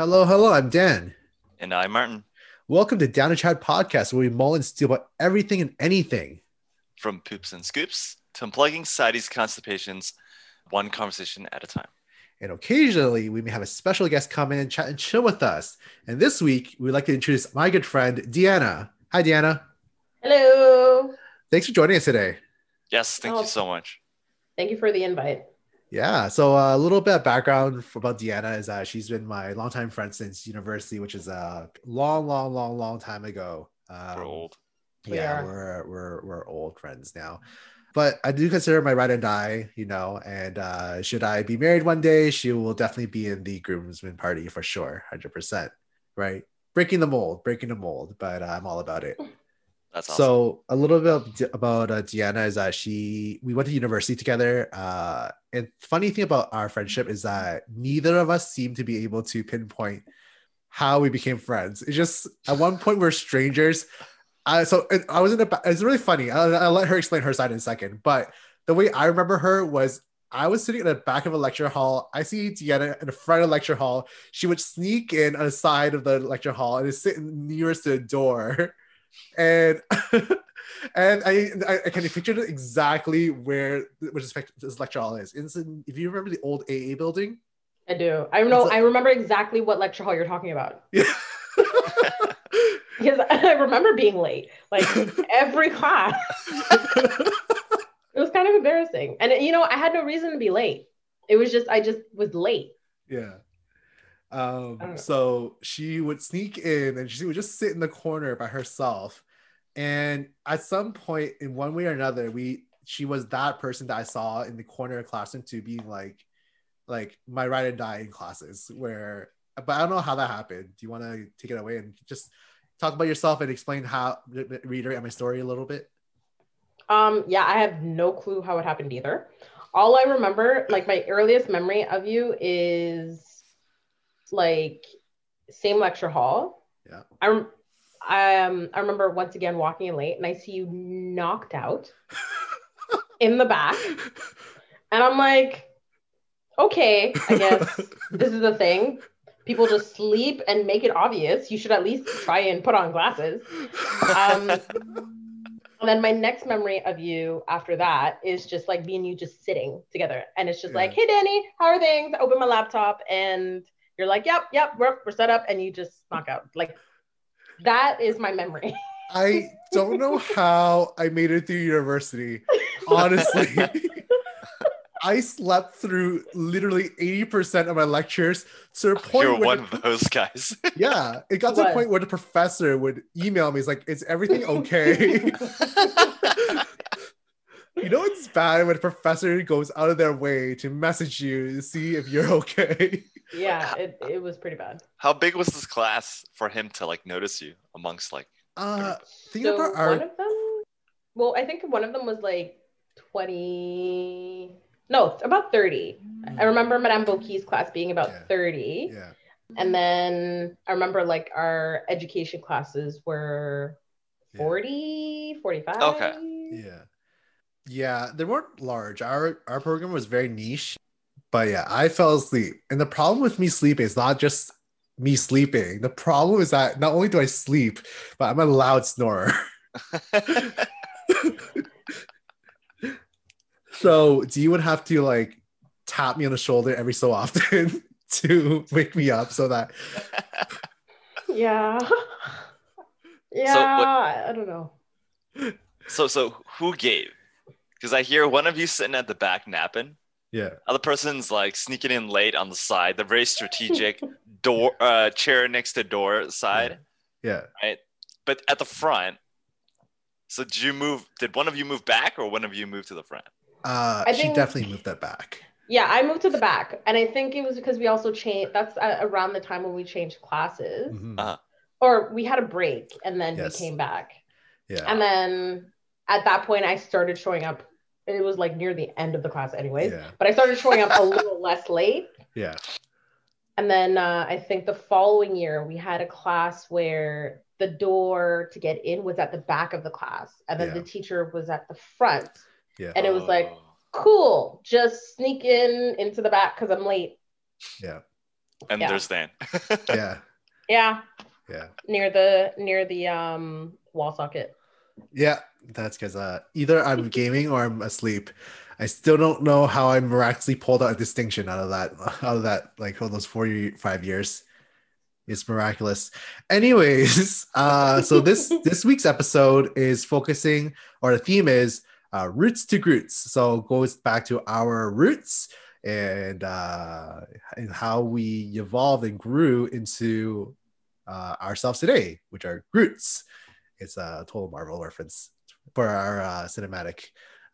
Hello, hello. I'm Dan. And I'm Martin. Welcome to Down to Chat podcast, where we mull and steal about everything and anything. From poops and scoops to unplugging society's constipations, one conversation at a time. And occasionally, we may have a special guest come in and chat and chill with us. And this week, we'd like to introduce my good friend, Deanna. Hi, Deanna. Hello. Thanks for joining us today. Yes, thank Oh. you so much. Thank you for the invite. Yeah. So uh, a little bit of background about Deanna is that she's been my longtime friend since university, which is a long, long, long, long time ago. Um, We're old. We yeah, we're we're we're old friends now. But I do consider my ride and die, you know. And uh, should I be married one day, she will definitely be in the groomsmen party for sure, hundred percent. Right, breaking the mold, breaking the mold. But uh, I'm all about it. That's awesome. So a little bit about uh, Deanna is that she we went to university together. Uh, and funny thing about our friendship is that neither of us seem to be able to pinpoint how we became friends. It's just at one point we're strangers. Uh, so it, I was in the. It's really funny. I'll, I'll let her explain her side in a second. But the way I remember her was I was sitting in the back of a lecture hall. I see Deanna in the front of the lecture hall. She would sneak in on the side of the lecture hall and is sitting nearest to the door. And and I, I I can picture exactly where with respect to this lecture hall is. It's in, if you remember the old AA building. I do. I know. I remember exactly what lecture hall you're talking about Yeah. because I remember being late, like every class. It was kind of embarrassing, and you know, I had no reason to be late. It was just I just was late. Yeah. Um, so she would sneak in and she would just sit in the corner by herself. And at some point, in one way or another, we she was that person that I saw in the corner of classroom to being like, like my ride and die in classes. Where, but I don't know how that happened. Do you want to take it away and just talk about yourself and explain how the reiterate and my story a little bit? Um, yeah, I have no clue how it happened either. All I remember, like my earliest memory of you is like same lecture hall. Yeah. I rem- I, um, I remember once again walking in late and I see you knocked out in the back. And I'm like, okay, I guess this is a thing. People just sleep and make it obvious. You should at least try and put on glasses. Um, and then my next memory of you after that is just like me and you just sitting together. And it's just like, hey, Danny, how are things? I open my laptop and you're like, yep, yep, we're, we're set up. And you just knock out. Like, that is my memory. I don't know how I made it through university. Honestly, I slept through literally 80% of my lectures to the point You're where one the- of those guys. yeah, it got to the What? point where the professor would email me. He's like, "Is everything okay?" you know, it's bad when a professor goes out of their way to message you to see if you're okay. Yeah, it, it was pretty bad. How big was this class for him to like notice you amongst like Uh, think so about our one of them, well, I think one of them was like 20, no, about 30. I remember Madame Bokey's class being about Yeah. 30. yeah. And then I remember like our education classes were Yeah. 40, 45. Okay. Yeah. Yeah, they weren't large. Our our program was very niche. But yeah, I fell asleep. And the problem with me sleeping is not just me sleeping. The problem is that not only do I sleep, but I'm a loud snorer. So do you would have to like tap me on the shoulder every so often to wake me up so that Yeah. yeah. what- I don't know. so so who gave? Because I hear one of you sitting at the back napping. Yeah Other person's like sneaking in late on the side, the very strategic door uh chair next to door side. yeah Right. But at the front. So did you move did one of you move back or one of you move to the front? uh I she think- definitely moved that back Yeah, I moved to the back. And I think it was because we also changed, that's uh, around the time when we changed classes. Mhm. Uh, Or we had a break and then Yes. we came back. yeah And then at that point, I started showing up. It was like near the end of the class, anyways. yeah But I started showing up a little less late. yeah And then uh, I think the following year, we had a class where the door to get in was at the back of the class, and then Yeah. the teacher was at the front. yeah And it was like, oh. cool, just sneak in into the back because I'm late. yeah And Yeah. there's Dan. Yeah, Yeah, yeah, near the near the um wall socket. Yeah. That's because uh, either I'm gaming or I'm asleep. I still don't know how I miraculously pulled out a distinction out of that, out of that, like all those forty-five years. It's miraculous. Anyways, uh, so this this week's episode is focusing, or the theme is uh, roots to Groots. So it goes back to our roots and uh, and how we evolved and grew into uh, ourselves today, which are Groots. It's a total Marvel reference for our uh, cinematic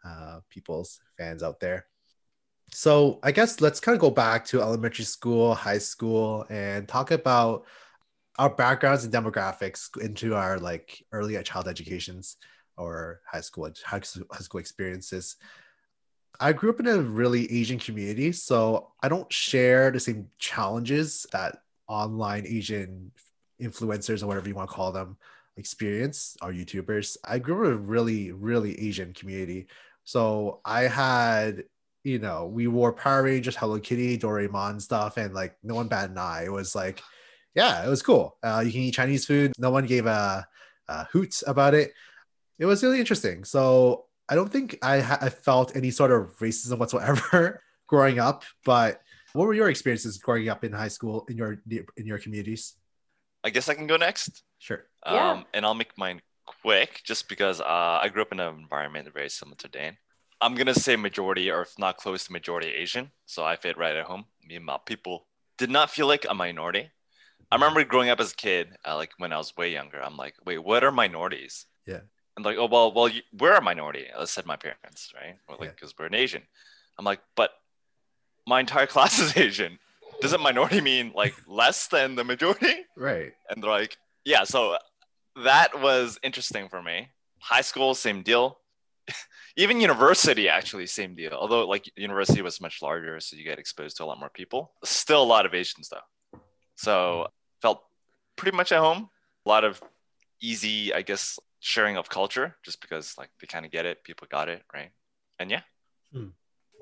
uh, people's fans out there. So I guess let's kind of go back to elementary school, high school, and talk about our backgrounds and demographics into our like early child educations or high school high school, experiences. I grew up in a really Asian community, so I don't share the same challenges that online Asian influencers or whatever you want to call them experience our YouTubers. I grew up in a really, really Asian community. So I had, you know, we wore Power Rangers, Hello Kitty, Doraemon stuff, and like no one bat an eye. It was like, yeah, it was cool. Uh, you can eat Chinese food. No one gave a, a hoot about it. It was really interesting. So I don't think I, ha- I felt any sort of racism whatsoever growing up. But what were your experiences growing up in high school in your in your communities? I guess I can go next. Sure. Yeah. Um, and I'll make mine quick just because uh, I grew up in an environment very similar to Dan. I'm going to say majority or if not close to majority Asian. So I fit right at home. Me and my people did not feel like a minority. I remember growing up as a kid, uh, like when I was way younger, I'm like, wait, what are minorities? Yeah. And like, oh, well, well, you, we're a minority. I said my parents, right? Or like, Yeah. because we're an Asian. I'm like, but my entire class is Asian. Doesn't minority mean like less than the majority? Right. and they're like, yeah, so that was interesting for me. High school, same deal. Even university, actually, same deal. Although, like, university was much larger, so you get exposed to a lot more people. Still a lot of Asians, though. So felt pretty much at home. A lot of easy, I guess, sharing of culture, just because like they kind of get it, people got it, right? And yeah, hmm.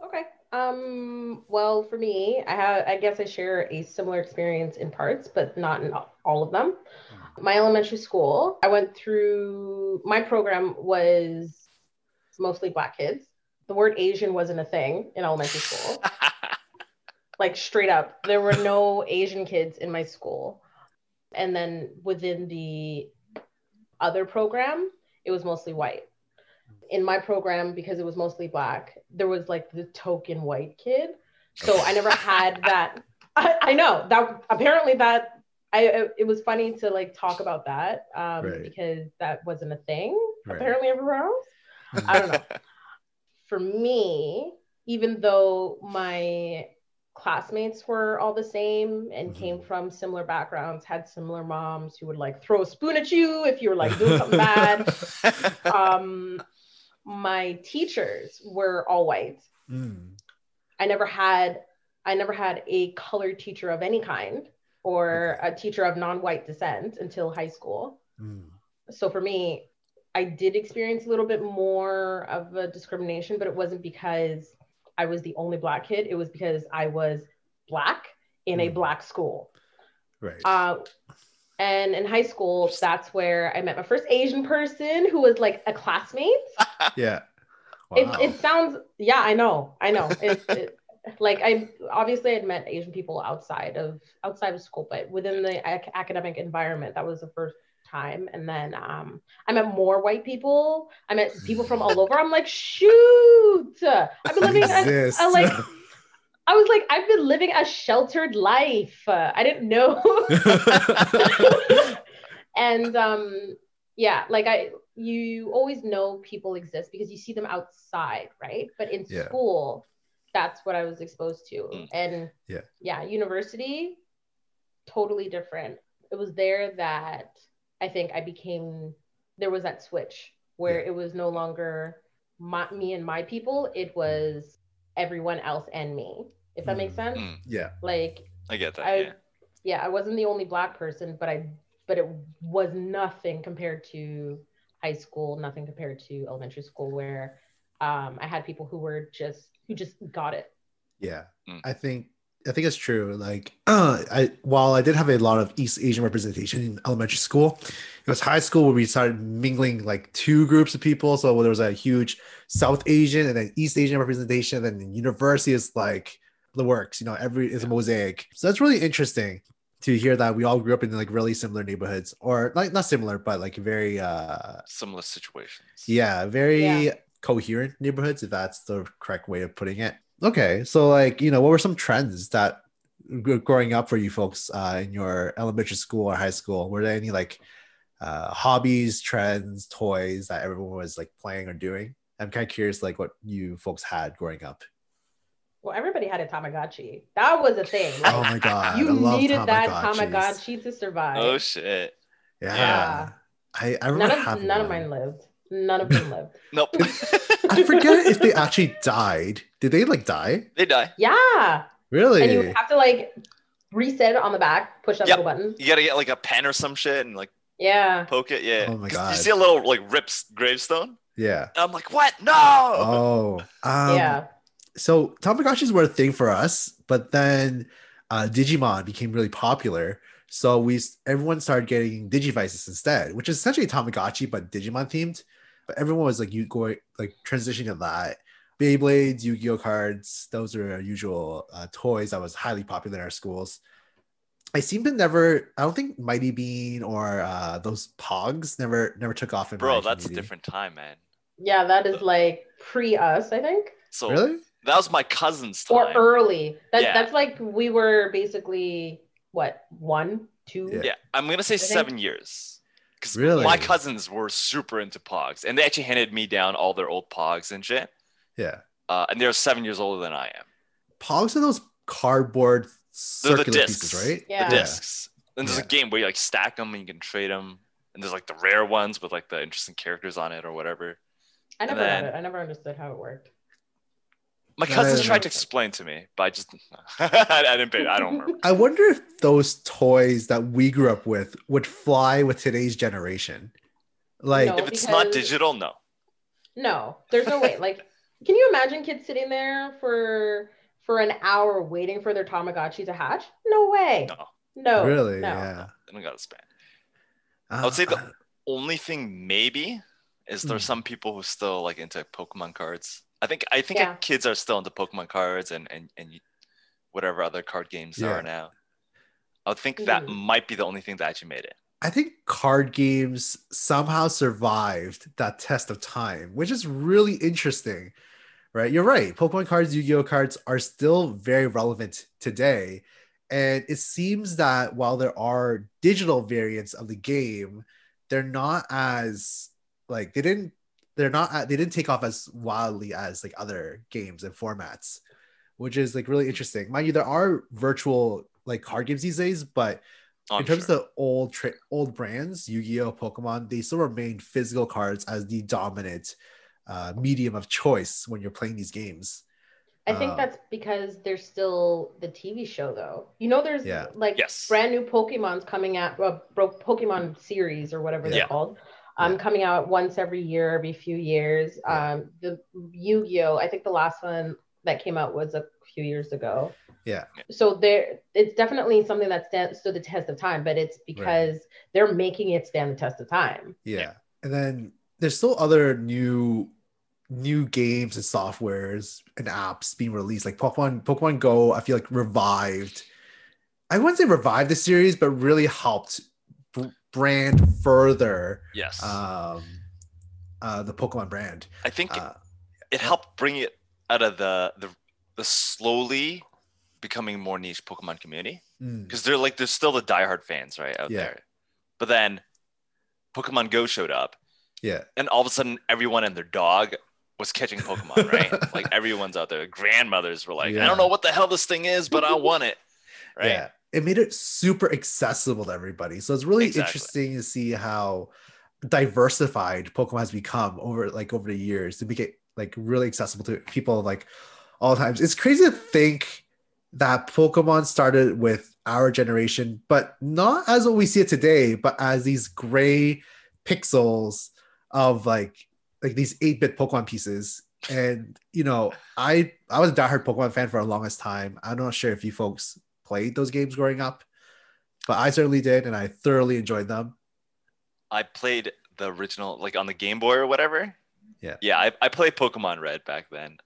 Okay. Um, well, for me, I have I guess I share a similar experience in parts, but not in all of them. My elementary school, I went through my program was mostly black kids. The word Asian wasn't a thing in elementary school. like straight up, there were no Asian kids in my school. And then within the other program, it was mostly white. In my program, because it was mostly black, there was like the token white kid. So I never had that. I, I know that apparently that I it was funny to like talk about that um, Right. because that wasn't a thing Right. apparently everywhere else. I don't know. For me, even though my classmates were all the same and Mhm. came from similar backgrounds, had similar moms who would like throw a spoon at you if you were like doing something bad. Um, my teachers were all white. Mm. I never had I never had a colored teacher of any kind or a teacher of non-white descent until high school. Mm. So for me, I did experience a little bit more of a discrimination, but it wasn't because I was the only black kid. It was because I was black in a Mm. black school. Right. Uh, and in high school, that's where I met my first Asian person who was like a classmate. yeah. It, Wow. it sounds, yeah, I know, I know. It, it, like I obviously had met Asian people outside of outside of school, but within the ac- academic environment, that was the first time. And then um, I met more white people. I met people from all over. I'm like, shoot, I've been living. a- Exists. I like. I was like, I've been living a sheltered life. Uh, I didn't know. and um, yeah, like I, you always know people exist because you see them outside, right? But in Yeah. school, that's what I was exposed to. Mm. And Yeah. yeah, university, totally different. It was there that I think I became. There was that switch where Yeah. it was no longer my, me and my people. It was everyone else and me. If that makes Mm. sense. Mm, yeah. Like I get that. I, yeah. yeah, I wasn't the only black person, but I, but it was nothing compared to high school, nothing compared to elementary school, where um, I had people who were just who just got it. Yeah. Mm. I think I think it's true. Like, I while I did have a lot of East Asian representation in elementary school, it was high school where we started mingling like two groups of people. So there was a huge South Asian and then East Asian representation, and then university is like the works. You know, every is a mosaic. So that's really interesting to hear that we all grew up in like really similar neighborhoods, or like not similar, but like very uh Similar situations. yeah, very Yeah. coherent neighborhoods, if that's the correct way of putting it. Okay, so like you know, what were some trends that growing up for you folks uh, in your elementary school or high school? Were there any like uh, hobbies, trends, toys that everyone was like playing or doing? I'm kind of curious, like what you folks had growing up. Well, everybody had a Tamagotchi. That was a thing. Oh my god, you I love needed that Tamagotchi to survive. Oh shit. Yeah, Yeah. I, I remember none of having none of mine lived. None of them lived. Nope. I forget if they actually died. Did they like die? they die. Yeah. Really? And you would have to like reset it on the back, push that Yep. little button. You gotta get like a pen or some shit and like Yeah. poke it. Yeah. Oh my 'Cause God. You see a little like rips gravestone. yeah. And I'm like, what? No. Oh. Um, yeah. so Tamagotchis were a thing for us, but then uh, Digimon became really popular. So we everyone started getting Digivices instead, which is essentially Tamagotchi but Digimon themed. But everyone was like you going like transitioning to that. Beyblades, Yu-Gi-Oh cards, those are our usual uh, toys that was highly popular in our schools. I seem to never. I don't think Mighty Bean or uh, those Pogs never never took off in Bro, my that's a different time, man. Yeah, that is like pre us, I think. So Really? that was my cousin's time. Or early. That, Yeah. That's like we were basically what, one, two? Yeah. yeah, I'm gonna say think- seven years. Because Really? my cousins were super into Pogs, and they actually handed me down all their old Pogs and shit. Yeah. Uh, and they're seven years older than I am. Pogs are those cardboard They're the circular discs. pieces, right? Yeah. The discs. And there's Yeah. a game where you like stack them and you can trade them. And there's like the rare ones with like the interesting characters on it or whatever. I never then- it. I never understood how it worked. My cousins no, no, tried no. to explain to me, but I just I, I didn't pay. I don't remember. I wonder if those toys that we grew up with would fly with today's generation. Like, No. if it's not digital, no. No, there's no way. Like, can you imagine kids sitting there for for an hour waiting for their Tamagotchi to hatch? No way. No. No. really? no. Yeah. I don't got a span. Uh, I would say the only thing maybe is there's Hmm. some people who still like into Pokemon cards. I think I think Yeah. kids are still into Pokemon cards and and and whatever other card games there Yeah. are now. I would think that Mhm. might be the only thing that actually made it. I think card games somehow survived that test of time, which is really interesting, right? You're right. Pokemon cards, Yu Gi Oh cards are still very relevant today. And it seems that while there are digital variants of the game, they're not as like they didn't they're not they didn't take off as wildly as like other games and formats, which is like really interesting. Mind you, there are virtual like card games these days, but Oh, in I'm terms sure. of the old tra- old brands, Yu-Gi-Oh, Pokemon, they still remain physical cards as the dominant uh, medium of choice when you're playing these games. I think Um, that's because there's still the TV show, though. You know, there's Yeah. like Yes. brand new Pokemon's coming out, uh, Pokemon series or whatever they're called. Um, coming out once every year, every few years. Um, the Yu-Gi-Oh, I think the last one that came out was a few years ago. Yeah. So there, it's definitely something that stand, stood the test of time, but it's because they're making it stand the test of time. Yeah. And then there's still other new new games and softwares and apps being released. Like Pokemon, Pokemon Go, I feel like revived. I wouldn't say revived the series, but really helped brand further yes. um, uh, the Pokemon brand. I think Uh, it helped bring it out of the the, the slowly becoming more niche Pokemon community mm, because they're like there's still the diehard fans right out Yeah. there, but then Pokemon Go showed up, yeah. and all of a sudden everyone and their dog was catching Pokemon, right? like everyone's out there. Grandmothers were like, I don't know what the hell this thing is, but I want it, right? Yeah. It made it super accessible to everybody. So it's really Exactly. interesting to see how diversified Pokemon has become over like over the years to make it like really accessible to people like all times. It's crazy to think that Pokemon started with our generation, but not as what we see it today, but as these gray pixels of like like these 8-bit Pokemon pieces and you know, I I was a diehard Pokemon fan for the longest time. I'm not sure if you folks played those games growing up, but I certainly did, and I thoroughly enjoyed them. I played the original, like on the Game Boy or whatever. Yeah. Yeah, I, I played Pokemon Red back then.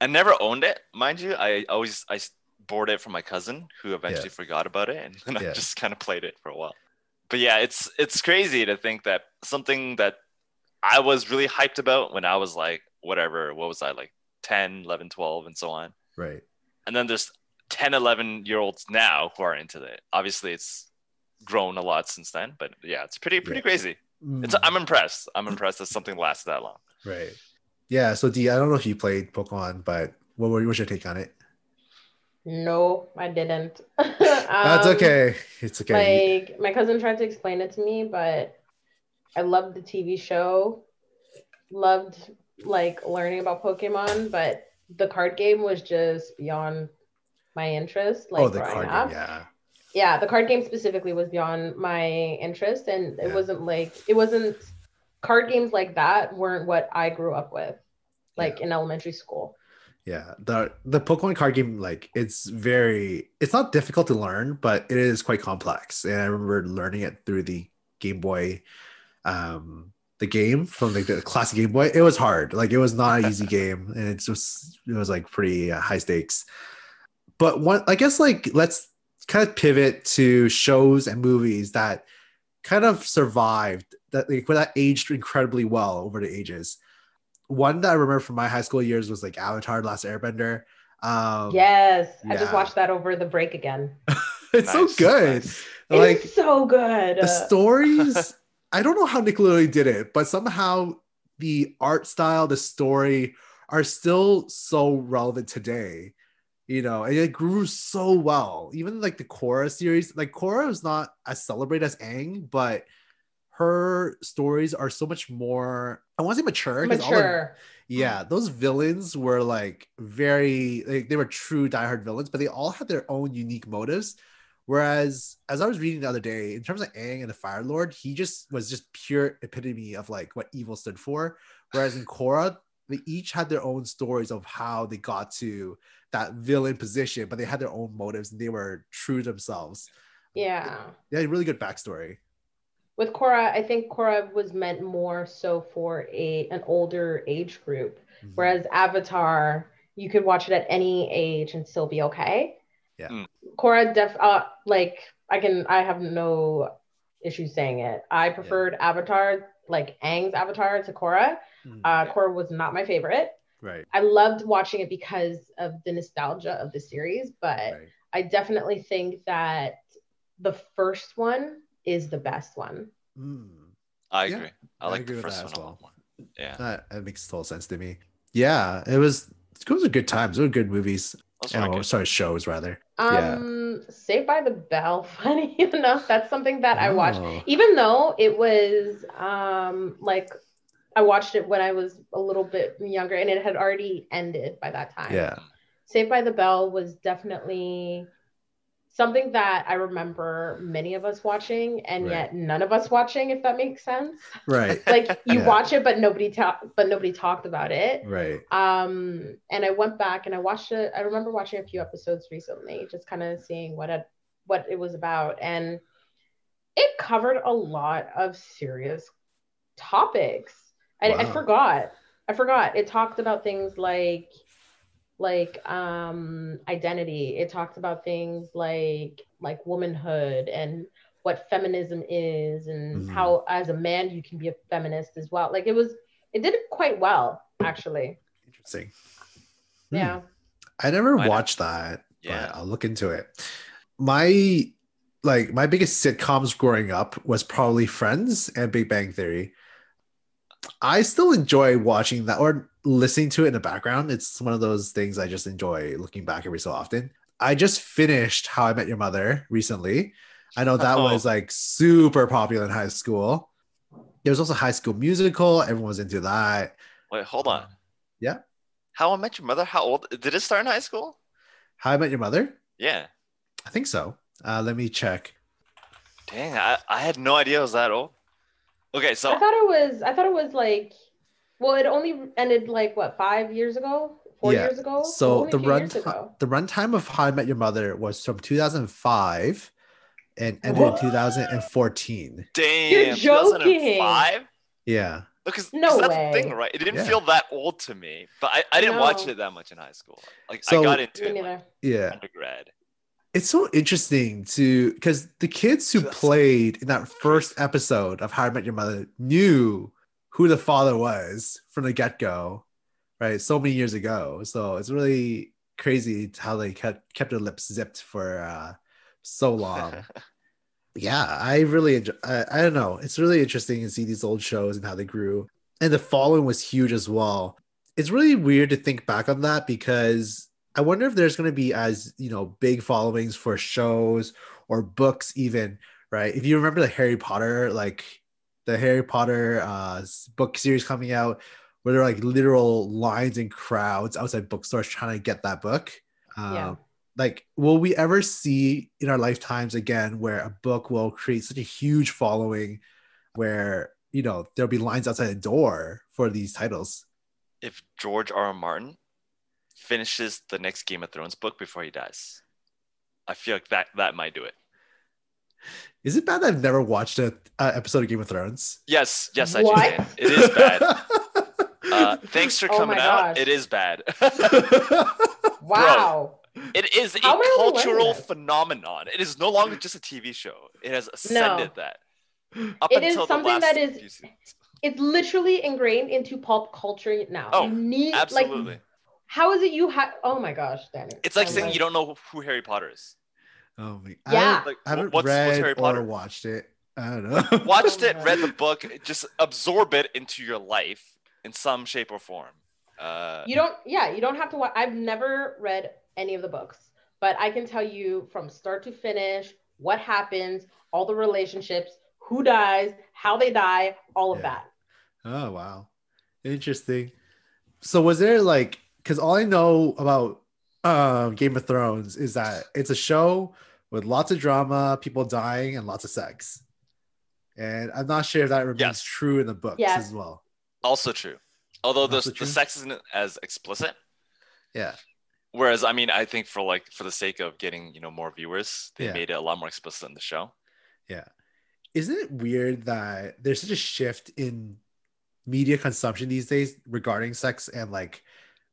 I never owned it, mind you. I always I borrowed it from my cousin, who eventually forgot about it, and then Yeah. I just kind of played it for a while. But yeah, it's it's crazy to think that something that I was really hyped about when I was like whatever, what was I like 10, 11, 12 and so on. Right. And then there's 10, 11 year olds now who are into it. Obviously it's grown a lot since then, but yeah, it's pretty pretty Yeah. crazy. It's Mm, I'm impressed. I'm impressed that something lasts that long. right. Yeah. So D, I don't know if you played Pokemon, but what were what's your take on it? No, I didn't. That's Um, okay. It's okay. Like my cousin tried to explain it to me, but I loved the TV show. Loved like learning about Pokemon, but the card game was just beyond my interest. Like oh, the growing card up. game. Yeah. yeah the card game specifically was beyond my interest and it Yeah. wasn't like it wasn't card games like that weren't what i grew up with like in elementary school Yeah, the the Pokemon card game, like it's very, it's not difficult to learn, but it is quite complex. And I remember learning it through the Game Boy, um, the game from like the classic Game Boy. It was hard, like it was not an easy game, and it's just it was like pretty uh, high stakes. But one, I guess, like let's kind of pivot to shows and movies that kind of survived that like that aged incredibly well over the ages one that I remember from my high school years was like Avatar: The Last Airbender. Um, yes i just watched that over the break again it's so good. nice. Like it's so good the stories, I don't know how Nickelodeon did it, but somehow the art style, the story are still so relevant today. You know, and it grew so well. Even like the Korra series, like Korra was not as celebrated as Aang, but her stories are so much more. I want to say mature. all the- mature yeah, mm-hmm. those villains were like very like they were true diehard villains, but they all had their own unique motives. Whereas, as I was reading the other day, in terms of Aang and the Fire Lord, he just was just pure epitome of like what evil stood for. Whereas in Korra, they each had their own stories of how they got to that villain position, but they had their own motives and they were true to themselves. yeah They had a really good backstory. with Korra, I think Korra was meant more so for a an older age group, Mhm. whereas Avatar, you could watch it at any age and still be okay. Yeah. Mm. Korra, def uh, like I can, I have no issue saying it. I preferred Avatar, like Aang's Avatar, to Korra. Mhm. Uh, Korra was not my favorite. right. I loved watching it because of the nostalgia of the series, but Right. I definitely think that the first one is the best one. Mm. I Yeah, agree. I I like agree the with first that one as a well. lot more. Yeah, That, that makes total sense to me. Yeah, it was. It was a good times. They were good movies. Oh, good. sorry, shows rather. Yeah. Um, Saved by the Bell, funny enough, that's something that I watched. Oh. Even though it was um like I watched it when I was a little bit younger and it had already ended by that time. Yeah, Saved by the Bell was definitely something that I remember many of us watching and Right. yet none of us watching, if that makes sense. right, Like you Yeah. watch it, but nobody talk, but nobody talked about it. right. Um, and I went back and I watched it. I remember watching a few episodes recently, just kind of seeing what it what it was about, and it covered a lot of serious topics. I, I forgot. I forgot. It talked about things like like um identity. It talks about things like like womanhood and what feminism is and Mhm. how as a man you can be a feminist as well. Like it was it did it quite well actually. Interesting. Hmm. Yeah. I never Why not? watched that. Yeah. but I'll look into it. My like my biggest sitcoms growing up was probably Friends and Big Bang Theory. I still enjoy watching that or listening to it in the background. It's one of those things I just enjoy looking back every so often. I just finished How I Met Your Mother recently. I know that Oh. was like super popular in high school. There was also High School Musical. Everyone was into that. Wait, hold on. Yeah. How I Met Your Mother? How old did it start in high school? How I Met Your Mother? Yeah. I think so. Uh, let me check. Dang, I, I had no idea it was that old. Okay, so I thought it was I thought it was like Well, it only ended like what five years ago, four Yeah. years ago. So the run years ago. the runtime of How I Met Your Mother was from 2005 and ended in What? 2014. Damn, joking. 2005? Yeah. Because No that's way. the thing, right? It didn't Yeah. feel that old to me, but I, I didn't watch it that much in high school. Like So- I got into it like, Yeah. undergrad. It's so interesting to because the kids who That's- played in that first episode of How I Met Your Mother knew who the father was from the get go, right? So many years ago. So it's really crazy how they kept kept their lips zipped for uh, so long. yeah, I really enjoy. I, I don't know. It's really interesting to see these old shows and how they grew, and the following was huge as well. It's really weird to think back on that because I wonder if there's going to be as you know big followings for shows or books, even right. If you remember the Harry Potter, like the Harry Potter uh, book series coming out, where there are like literal lines and crowds outside bookstores trying to get that book. Um, Yeah. Like, will we ever see in our lifetimes again where a book will create such a huge following, where you know there'll be lines outside the door for these titles? if George R. R. Martin finishes the next Game of Thrones book before he dies, I feel like that that might do it. Is it bad that I've never watched a, a episode of Game of Thrones? Yes, yes, I What? can. It is bad. Uh, thanks for Oh coming my out. gosh. It is bad. Wow. it is a How am I only learning cultural phenomenon. It is no longer just a TV show. It has ascended that. Up It is until something the last that is- It's literally ingrained into pop culture now. Oh, need, Absolutely. Like, how is it you have? Oh my gosh, Danny. it's like I'm saying you don't know who Harry Potter is. Oh my! Yeah. I haven't, Like, I haven't what's- what's read Harry or watched it. I don't know. Watched it, read the book, just absorb it into your life in some shape or form. Uh, You don't. Yeah, you don't have to watch. I've never read any of the books, but I can tell you from start to finish what happens, all the relationships, who dies, how they die, all of Yeah. that. Oh wow, interesting. So was there like because all I know about um, Game of Thrones is that it's a show with lots of drama, people dying, and lots of sex. And I'm not sure if that remains Yes. true in the books Yeah. as well. also true. Although the, Also the sex isn't as explicit. Yeah. Whereas, I mean, I think for like for the sake of getting you know more viewers, they Yeah. made it a lot more explicit in the show. Yeah. Isn't it weird that there's such a shift in media consumption these days regarding sex and like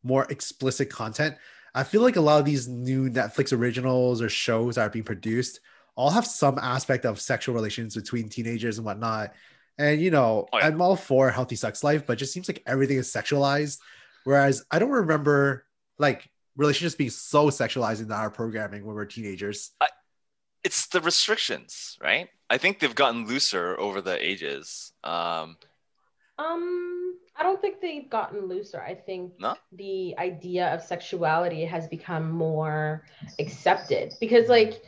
more explicit content? I feel like a lot of these new Netflix originals or shows that are being produced all have some aspect of sexual relations between teenagers and whatnot. And you know, Oh, yeah. I'm all for healthy sex life, but it just seems like everything is sexualized. Whereas I don't remember like relationships being so sexualized in our programming when we we're teenagers. It's the restrictions, right? I think they've gotten looser over the ages. Um, Um, I don't think they've gotten looser. I think No? the idea of sexuality has become more accepted because, like,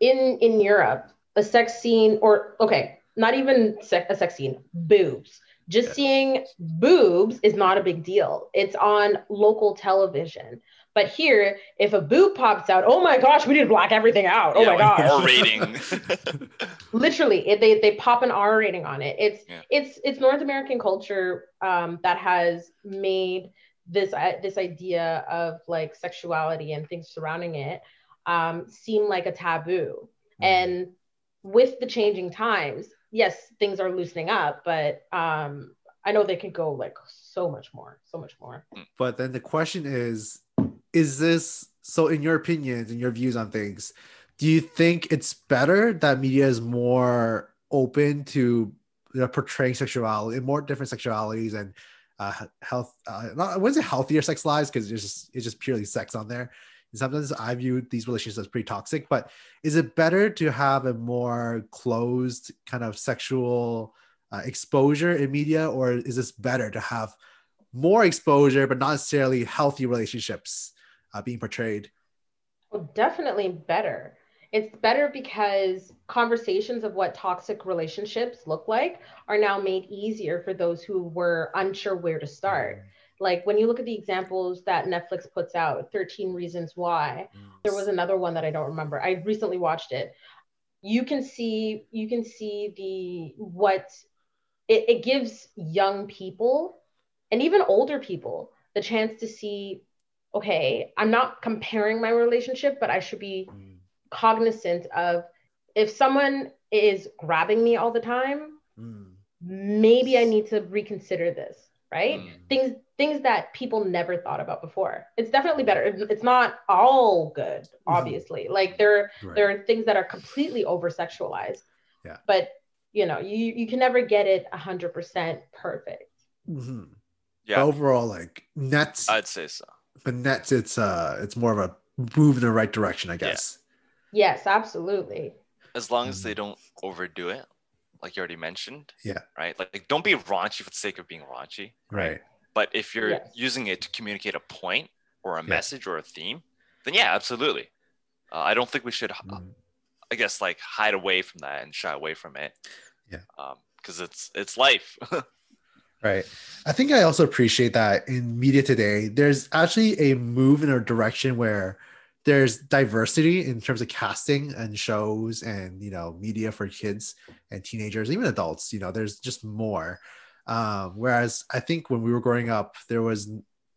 in in Europe, a sex scene, or okay, not even a sex scene, boobs. Just seeing boobs is not a big deal. It's on local television. But here, if a boob pops out, oh my gosh, we need to black everything out. Oh yeah, my like gosh R rating. literally it, they they pop an r rating on it it's Yeah. it's it's north american culture um that has made this uh, this idea of like sexuality and things surrounding it um seem like a taboo and with the changing times yes things are loosening up but um i know they could go like so much more so much more But then the question is, is this so in your opinions and your views on things, do you think it's better that media is more open to you know, portraying sexuality, more different sexualities and uh, health? Uh, not, I wouldn't healthier sex lives because it's just it's just purely sex on there. And sometimes I view these relationships as pretty toxic. But is it better to have a more closed kind of sexual uh, exposure in media, or is this better to have more exposure, but not necessarily healthy relationships uh, being portrayed. Well, definitely better. It's better because conversations of what toxic relationships look like are now made easier for those who were unsure where to start. Like when you look at the examples that Netflix puts out, 13 Reasons Why, there was another one that I don't remember. I recently watched it. You can see you can see the what it, it gives young people and even older people the chance to see okay i'm not comparing my relationship but i should be Mm, cognizant of if someone is grabbing me all the time mm, maybe i need to reconsider this right Mm. things things that people never thought about before it's definitely better it's not all good obviously like there right. there are things that are completely over sexualized Yeah. but you know you you can never get it 100% perfect Mm-hmm. Yeah. Overall, like nets, I'd say so. But nets, it's uh, it's more of a move in the right direction, I guess. yes absolutely As long as Mhm. they don't overdo it, like you already mentioned. Yeah. Right. Like, like don't be raunchy for the sake of being raunchy. Right. But if you're Yes. using it to communicate a point or a Yeah. message or a theme, then yeah, absolutely. Uh, I don't think we should, Mm. I guess, like hide away from that and shy away from it. Yeah. Because it's it's life. Right. I think I also appreciate that in media today, there's actually a move in a direction where there's diversity in terms of casting and shows and you know media for kids and teenagers, even adults. You know, there's just more. Um, whereas I think when we were growing up, there was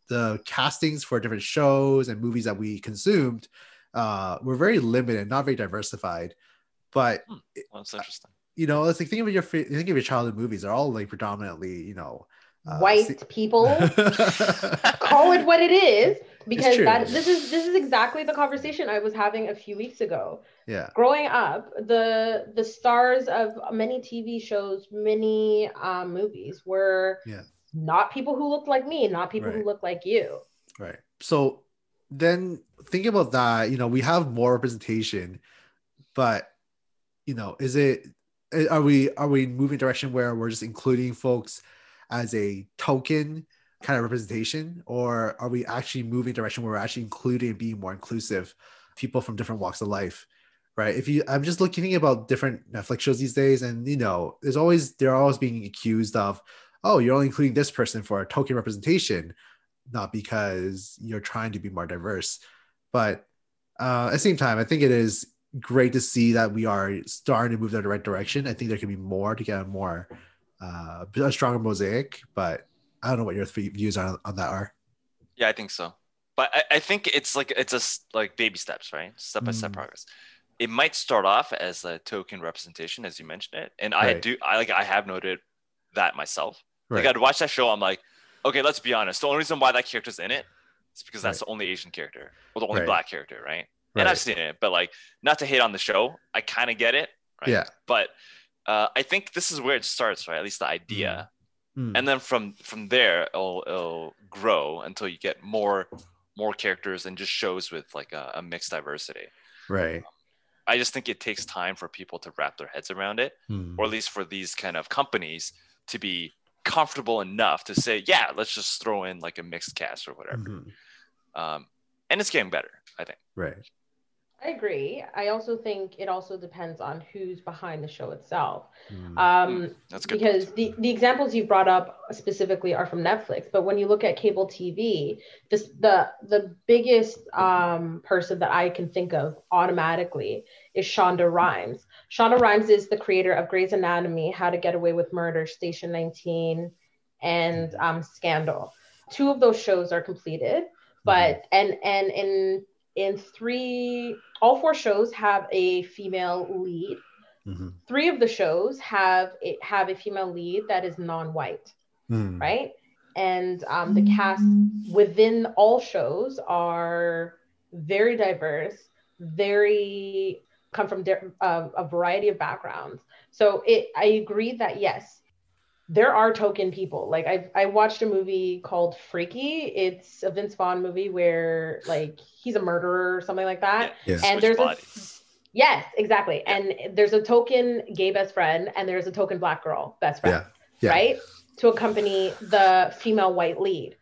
the castings for different shows and movies that we consumed uh, were very limited, not very diversified. But That's interesting. You know, it's like think of your think of your childhood movies. They're all like predominantly, you know, uh, white se- people call it what it is because that this is this is exactly the conversation I was having a few weeks ago. yeah, Growing up, the the stars of many TV shows, many um, movies were Yeah. not people who looked like me, not people who Right. look like you. right. So then think about that. You know, we have more representation, but you know, is it are we are we moving direction where we're just including folks as a token kind of representation, or are we actually moving direction where we're actually including and being more inclusive people from different walks of life? Right. If you, I'm just looking about different Netflix shows these days, and you know, there's always they're always being accused of, oh, you're only including this person for a token representation, not because you're trying to be more diverse. But uh, at the same time, I think it is great to see that we are starting to move in the right direction. I think there can be more to get a more uh, a stronger mosaic, but I don't know what your views on, on that are. Yeah, I think so. But I, I think it's like it's a like baby steps, right? Step by step Mm. progress. It might start off as a token representation, as you mentioned it, and I do. I like I have noted that myself. Right. Like I'd watch that show, I'm like, okay, let's be honest. The only reason why that character's in it is because that's Right. the only Asian character or the only Right. black character, right? And I've seen it, but like not to hate on the show, I kind of get it, right? Yeah. But uh, I think this is where it starts, right? At least the idea Mm. and then from from there it'll, it'll grow until you get more more characters and just shows with like a, a mixed diversity right. i just think it takes time for people to wrap their heads around it Mm. or at least for these kind of companies to be comfortable enough to say yeah let's just throw in like a mixed cast or whatever Mhm. um, and it's getting better i think Right. I agree. I also think it also depends on who's behind the show itself. Mm. Um, that's good because the, the examples you brought up specifically are from Netflix, but when you look at cable TV, this the the biggest um, person that I can think of automatically is Shonda Rhimes. Shonda Rhimes is the creator of Grey's Anatomy, How to Get Away with Murder, Station 19, and um, Scandal. Two of those shows are completed, but and and in in three, all four shows have a female lead Mhm. three of the shows have a, have a female lead that is non-white Mm. right and um, the cast within all shows are very diverse very come from di- um, a variety of backgrounds so it i agree that yes there are token people like i i watched a movie called freaky it's a vince vaughn movie where like he's a murderer or something like that Yeah. and Switch there's a. Yes, exactly. And there's a token gay best friend and there's a token black girl best friend, Yeah. Yeah. right? To accompany the female white lead.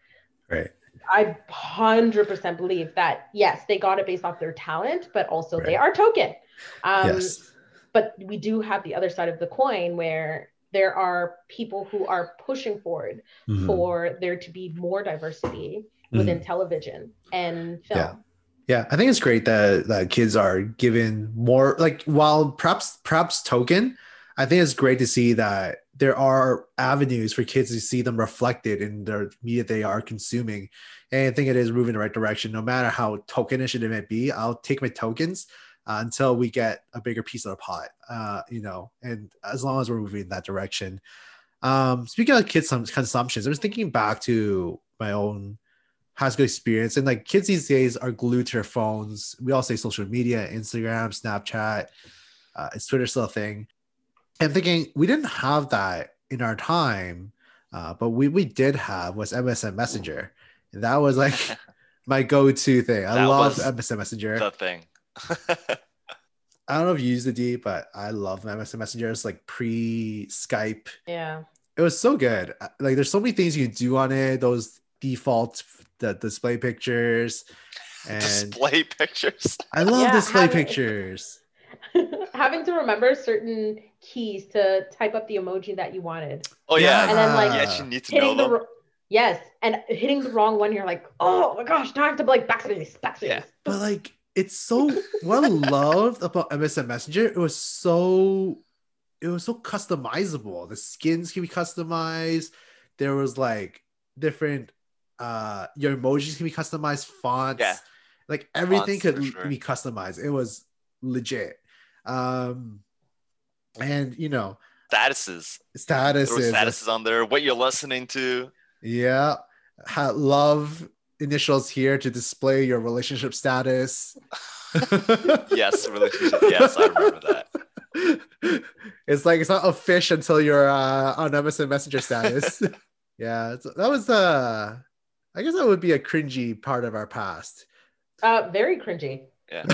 Right. I 100% believe that, yes, they got it based off their talent, but also they are token. Um, yes. But we do have the other side of the coin where there are people who are pushing forward Mhm. for there to be more diversity within television and film. Yeah. Yeah, I think it's great that that kids are given more like while perhaps perhaps token, I think it's great to see that there are avenues for kids to see them reflected in the media they are consuming. And I think it is moving in the right direction. No matter how tokenish it may be, I'll take my tokens uh, until we get a bigger piece of the pot. Uh, you know, and as long as we're moving in that direction. Um, speaking of kids some consumptions, I was thinking back to my own high school experience, and like kids these days are glued to their phones. We all say social media, Instagram, Snapchat, uh, is Twitter still a thing? I'm thinking we didn't have that in our time, uh, but we we did have was MSN Messenger, and that was like my go-to thing. I love MSN Messenger. The thing. I don't know if you use the D, but I love MSN Messenger. It's like pre Skype. Yeah. It was so good. Like there's so many things you can do on it. Those default the display pictures and display pictures. I love yeah, display pictures. having to remember certain keys to type up the emoji that you wanted. Oh yeah, and then like yeah, you need to know them. The, yes, and hitting the wrong one, you're like, oh my gosh, now I have to like backspace, backspace. Yeah. But like, it's so what I loved about MSN Messenger. It was so, it was so customizable. The skins can be customized. There was like different, uh, your emojis can be customized. Fonts. Yeah. Like everything Fonts, could sure. be customized. It was legit. Um, and you know, statuses, statuses, statuses on there. What you're listening to. Yeah, love initials here to display your relationship status. yes, relationship. Yes, I remember that. It's like it's not a fish until you're uh, on MSN Messenger status. yeah, that was uh, I guess that would be a cringy part of our past. Uh, very cringy. Yeah.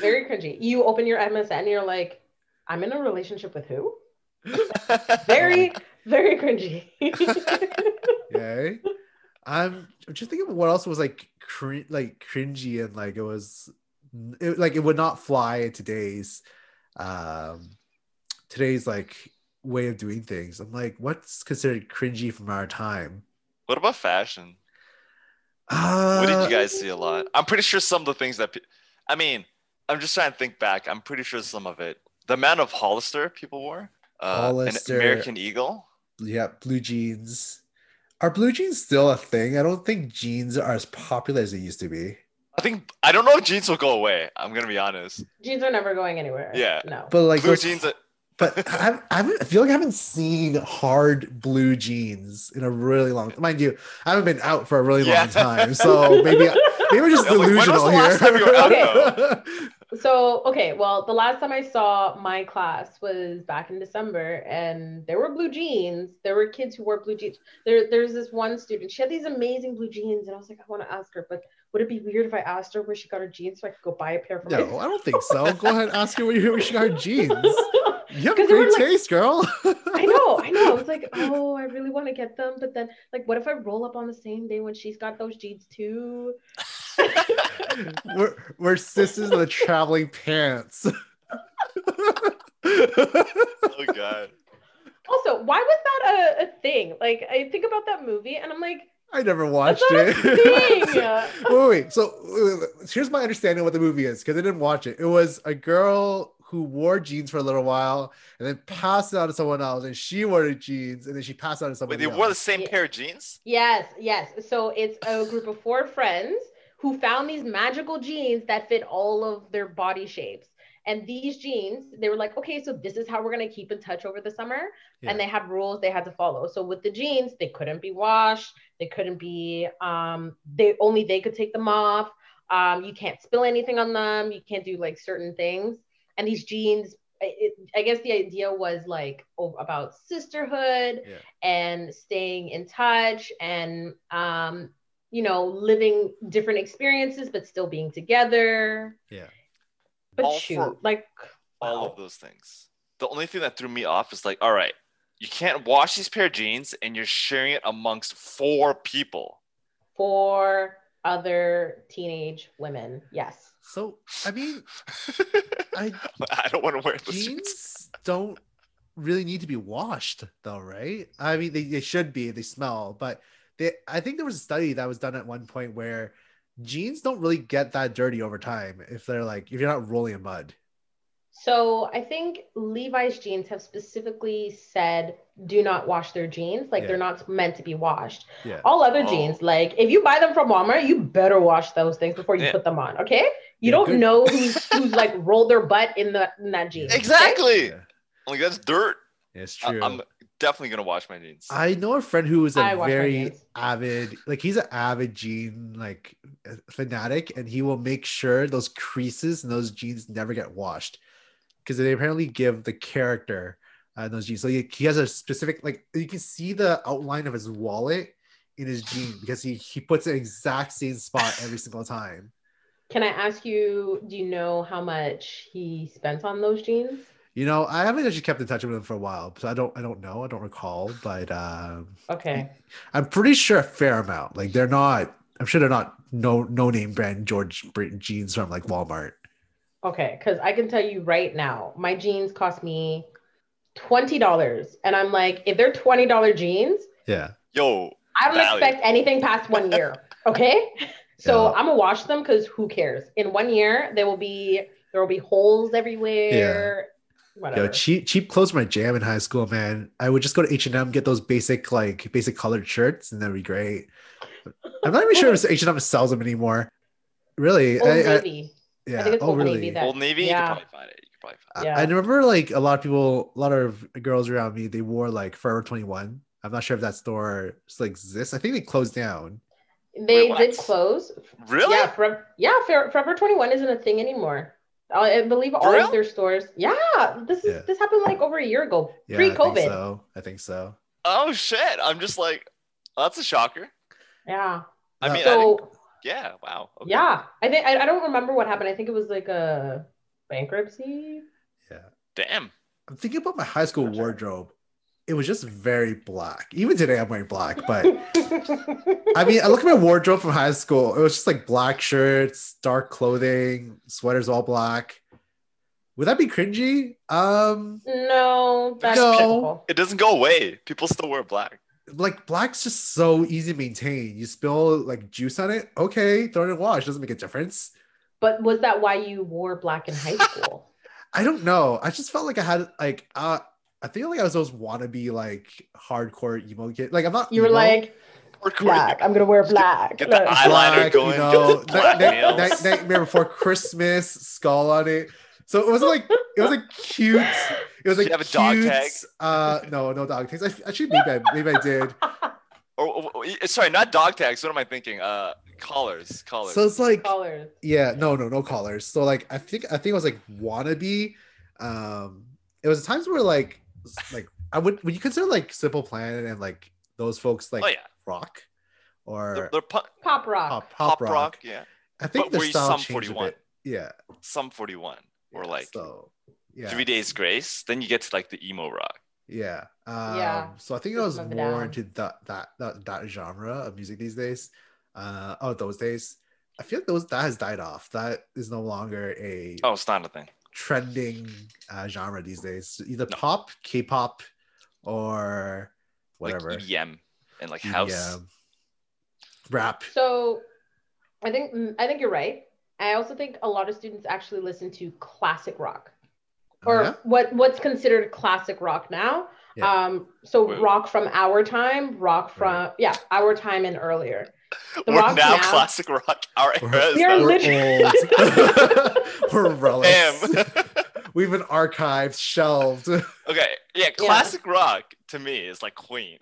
Very cringy. You open your MSN and you're like, I'm in a relationship with who? very, very cringy. okay. I'm just thinking of what else was like cr- like cringy and like it was it, like it would not fly in today's um today's like way of doing things. I'm like, what's considered cringy from our time? What about fashion? Uh, what did you guys see a lot? I'm pretty sure some of the things that pe- I mean, I'm just trying to think back. I'm pretty sure some of it. The amount of Hollister people wore. Uh, Hollister, American Eagle. Yeah, blue jeans. Are blue jeans still a thing? I don't think jeans are as popular as they used to be. I think I don't know if jeans will go away. I'm gonna be honest. Jeans are never going anywhere. Yeah, no. But like blue those, jeans. Are- but I, I, I feel like I haven't seen hard blue jeans in a really long. Time. Mind you, I haven't been out for a really yeah. long time, so maybe maybe we're just delusional like, here. So okay well the last time i saw my class was back in december and there were blue jeans. There were kids who wore blue jeans. There, there's this one student. She had these amazing blue jeans and i was like i want to ask her but would it be weird if i asked her where she got her jeans so i could go buy a pair for no i don't think so. Go ahead and ask her where, where she got her jeans. You have great taste like, girl. I know i know. I was like oh i really want to get them but then like what if i roll up on the same day when she's got those jeans too we're, we're sisters in the traveling pants. oh god. Also, why was that a, a thing? Like, I think about that movie and I'm like, I never watched it. wait, wait, so wait, here's my understanding of what the movie is because I didn't watch it. It was a girl who wore jeans for a little while and then passed it on to someone else, and she wore the jeans and then she passed it on to someone Wait, they else. wore the same yeah. pair of jeans? Yes, yes. So it's a group of four friends who found these magical jeans that fit all of their body shapes. And these jeans, they were like, okay, so this is how we're gonna keep in touch over the summer. Yeah. And they had rules they had to follow. So with the jeans, they couldn't be washed, they couldn't be, um, they only they could take them off. Um, you can't spill anything on them, you can't do like certain things. And these jeans, it, I guess the idea was like oh, about sisterhood yeah. and staying in touch and um, you know, living different experiences but still being together. Yeah. But all shoot, like all wow. of those things. The only thing that threw me off is like, all right, you can't wash these pair of jeans and you're sharing it amongst four people. Four other teenage women. Yes. So I mean, I I don't want to wear jeans. Jeans don't really need to be washed though, right? I mean, they, they should be. They smell, but they, I think there was a study that was done at one point where jeans don't really get that dirty over time if they're like if you're not rolling in mud. So I think Levi's jeans have specifically said do not wash their jeans. Like Yeah. they're not meant to be washed. Yeah. All other Oh. jeans, like if you buy them from Walmart, you better wash those things before you Yeah. put them on. Okay. You Yeah, don't good. know who's who's like rolled their butt in the in that jeans. okay? Exactly. Yeah. Like that's dirt. It's I- true. I'm definitely gonna wash my jeans. I know a friend who is a I wash my very avid, like he's an avid jean like uh, fanatic, and he will make sure those creases and those jeans never get washed because they apparently give the character uh, those jeans. So he, he has a specific like you can see the outline of his wallet in his jean because he he puts the exact same spot every single time. Can I ask you, do you know how much he spent on those jeans? You know, I haven't actually kept in touch with him for a while, so I don't I don't know, I don't recall, but um, Okay. I'm pretty sure a fair amount. Like they're not. I'm sure they're not no no name brand George Britton jeans from like Walmart. Okay, because I can tell you right now, my jeans cost me twenty dollars, and I'm like, if they're twenty dollar jeans, Yeah, Yo, I don't Value. expect anything past one year. Okay, so Yeah. I'm gonna wash them because who cares? In one year, there will be there will be holes everywhere. Whatever. yo, cheap cheap clothes were my jam in high school, man. I would just go to H and M, get those basic like basic colored shirts, and that'd be great. I'm not even sure if H and M sells them anymore. Really? Old I- I- Navy. yeah. think it's oh, Old really? Navy Old Navy, you Yeah. can probably find it. You can probably find I- Yeah. I remember like a lot of people, a lot of girls around me, they wore like Forever 21. I'm not sure if that store still exists. I think they closed down. They Wait, did close. Really? Yeah, Forever, yeah, Forever, Forever 21 isn't a thing anymore. Oh, I believe all of their stores. Yeah, this is Yeah. this happened like over a year ago, Yeah, I think pre-COVID. so. I think so. Oh shit! I'm just like, oh, that's a shocker. Yeah. I mean, I So yeah. Wow. okay. yeah, I think I, I don't remember what happened. I think it was like a bankruptcy. Yeah. Damn. I'm thinking about my high school Not wardrobe. It was just very black. Even today, I'm wearing black. But I mean, I look at my wardrobe from high school. It was just like black shirts, dark clothing, sweaters all black. Would that be cringy? Um, no, that's No. typical. It doesn't go away. People still wear black. like black's just so easy to maintain. You spill like juice on it, okay, throw it in the wash. Doesn't make a difference. But was that why you wore black in high school? I don't know. I just felt like I had like uh I think like I was those wannabe like hardcore emo kid. Like I'm not. You were emo. like black. I'm gonna wear black. Get the Look. eye- eyeliner black, going, You know, get the black Night- nails. Night- Nightmare Before Christmas, skull on it. So it wasn't like it was like cute. It was like you have a dog cute, tag? Uh, no, no dog tags. I, actually, maybe I, maybe I did. Or, or- or- sorry, not dog tags. What am I thinking? Uh, collars. Collars. So it's like collars. yeah, no, no, no collars. So like I think I think it was like wannabe. Um, it was times where like like I would would you consider like Simple Plan and like those folks like oh yeah. rock They're, or they're pu- Pop rock. pop, pop, pop, rock. rock. Yeah. I think But their were style Sum changed 41? a bit. Yeah, Sum 41 or yeah, like so yeah. Three Days Grace. Then you get to like the emo rock. Yeah. Um, Yeah. So I think I was more down. into that, that that that genre of music these days. Uh, oh, those days. I feel like those that has died off. That is no longer a Oh, it's not a thing. Trending uh, genre these days. Either No. pop, K-pop, or whatever. Like EDM and like house. EDM, rap. So I think mm, I think you're right. I also think a lot of students actually listen to classic rock. Oh, Or yeah? what what's considered classic rock now. Yeah. Um so Wait. rock from our time, rock from yeah, our time and earlier. The We're rock now now- classic rock. Our We're- era is You're now- lit- old. We're relics. Damn. We've been archived, shelved. okay. Yeah. Classic rock to me is like Queen.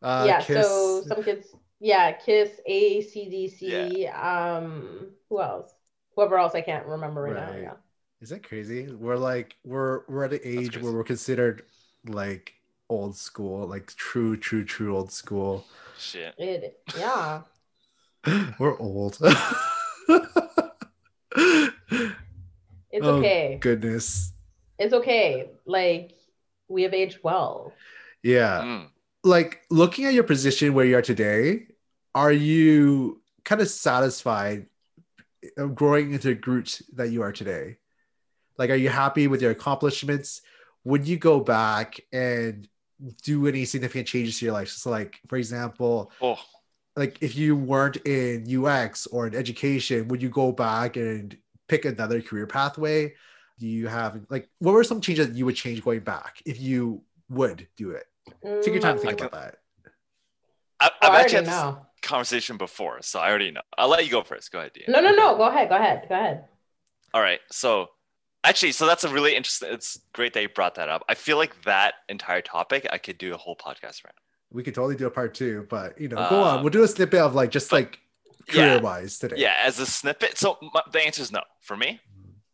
Uh, yeah, Kiss. so some kids yeah, Kiss, ACDC, um who else? Whoever else I can't remember right, now. Yeah. Is that crazy? We're like we're we're at an age where we're considered like old school, like true, true, true old school. Shit. It yeah. we're old. It's Oh, okay. Goodness. It's okay. Like we have aged well. Yeah. Mm. Like looking at your position where you are today, are you kind of satisfied of growing into the Groot that you are today? Like, are you happy with your accomplishments? Would you go back and do any significant changes to your life? So, like, for example, Oh, like if you weren't in UX or in education, would you go back and pick another career pathway? Do you have like what were some changes that you would change going back if you would do it? Take your time to Mm, think I about that. I, oh, I've I actually already had this know. conversation before, so I already know. I'll let you go first. Go ahead, Dean. No, no, no. Go ahead. Go ahead. Go ahead. All right. So actually, so that's a really interesting. It's great that you brought that up. I feel like that entire topic, I could do a whole podcast around. We could totally do a part two, but you know, go on. Uh, We'll do a snippet of like just but- like career wise today. Yeah, as a snippet. So my, the answer is no for me.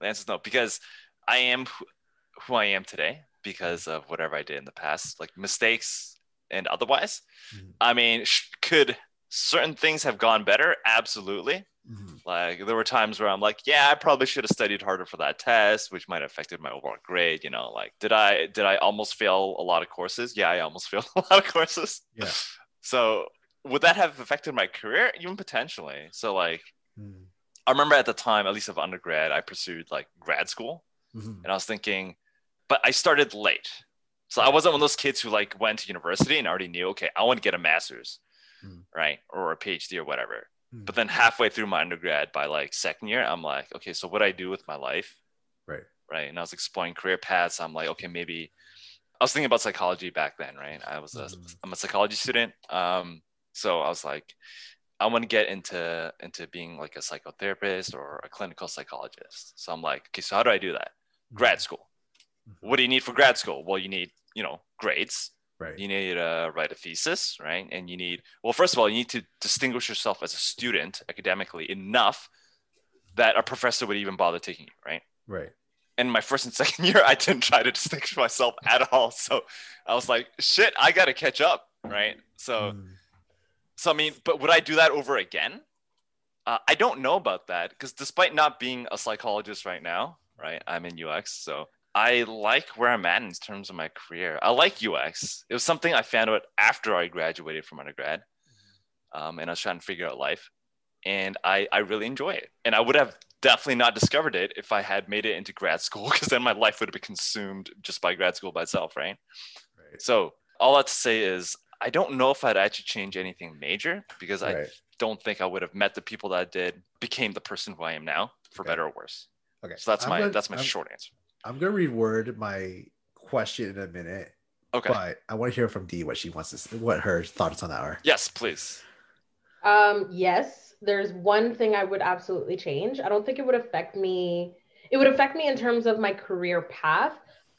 The answer is no because I am who, who I am today because of whatever I did in the past, like mistakes and otherwise. Mhm. I mean, sh- could certain things have gone better? Absolutely. Like there were times where I'm like, yeah, I probably should have studied harder for that test, which might have affected my overall grade. You know, like did I did I almost fail a lot of courses? Yeah, I almost failed a lot of courses. Yeah. So would that have affected my career? Even potentially. So like Mhm. I remember at the time, at least of undergrad, I pursued like grad school, Mhm. and I was thinking, but I started late. So I wasn't one of those kids who like went to university and already knew, okay, I want to get a master's, Mm. right, or a PhD or whatever. Mm. But then halfway through my undergrad, by like second year, I'm like, okay, so what do I do with my life, Right. right? And I was exploring career paths. I'm like, okay, maybe I was thinking about psychology back then, right? I was a, Mhm. I'm a psychology student, um, so I was like, I want to get into into being like a psychotherapist or a clinical psychologist. So I'm like, okay, so how do I do that? Grad school. Mhm. What do you need for grad school? Well, you need you know grades. Right. You need to write a thesis, right? And you need well, first of all, you need to distinguish yourself as a student academically enough that a professor would even bother taking you, right? Right. And my first and second year, I didn't try to distinguish myself at all. So I was like, shit, I got to catch up. Right. So, Mm. so I mean, but would I do that over again? Uh, I don't know about that because despite not being a psychologist right now, right, I'm in UX. So I like where I'm at in terms of my career. I like UX. It was something I found out after I graduated from undergrad um, and I was trying to figure out life. And I, I really enjoy it. And I would have definitely not discovered it if I had made it into grad school because then my life would have been consumed just by grad school by itself, right? Right. So all that to say is I don't know if I'd actually change anything major because I don't think I would have met the people that I did, became the person who I am now, for Okay. better or worse. Okay. So that's I'm my gonna- that's my I'm, short answer. I'm gonna reword my question in a minute, Okay. but I want to hear from Dee what she wants to, s- what her thoughts on that are. Yes, please. Um, yes, there's one thing I would absolutely change. I don't think it would affect me. It would affect me in terms of my career path,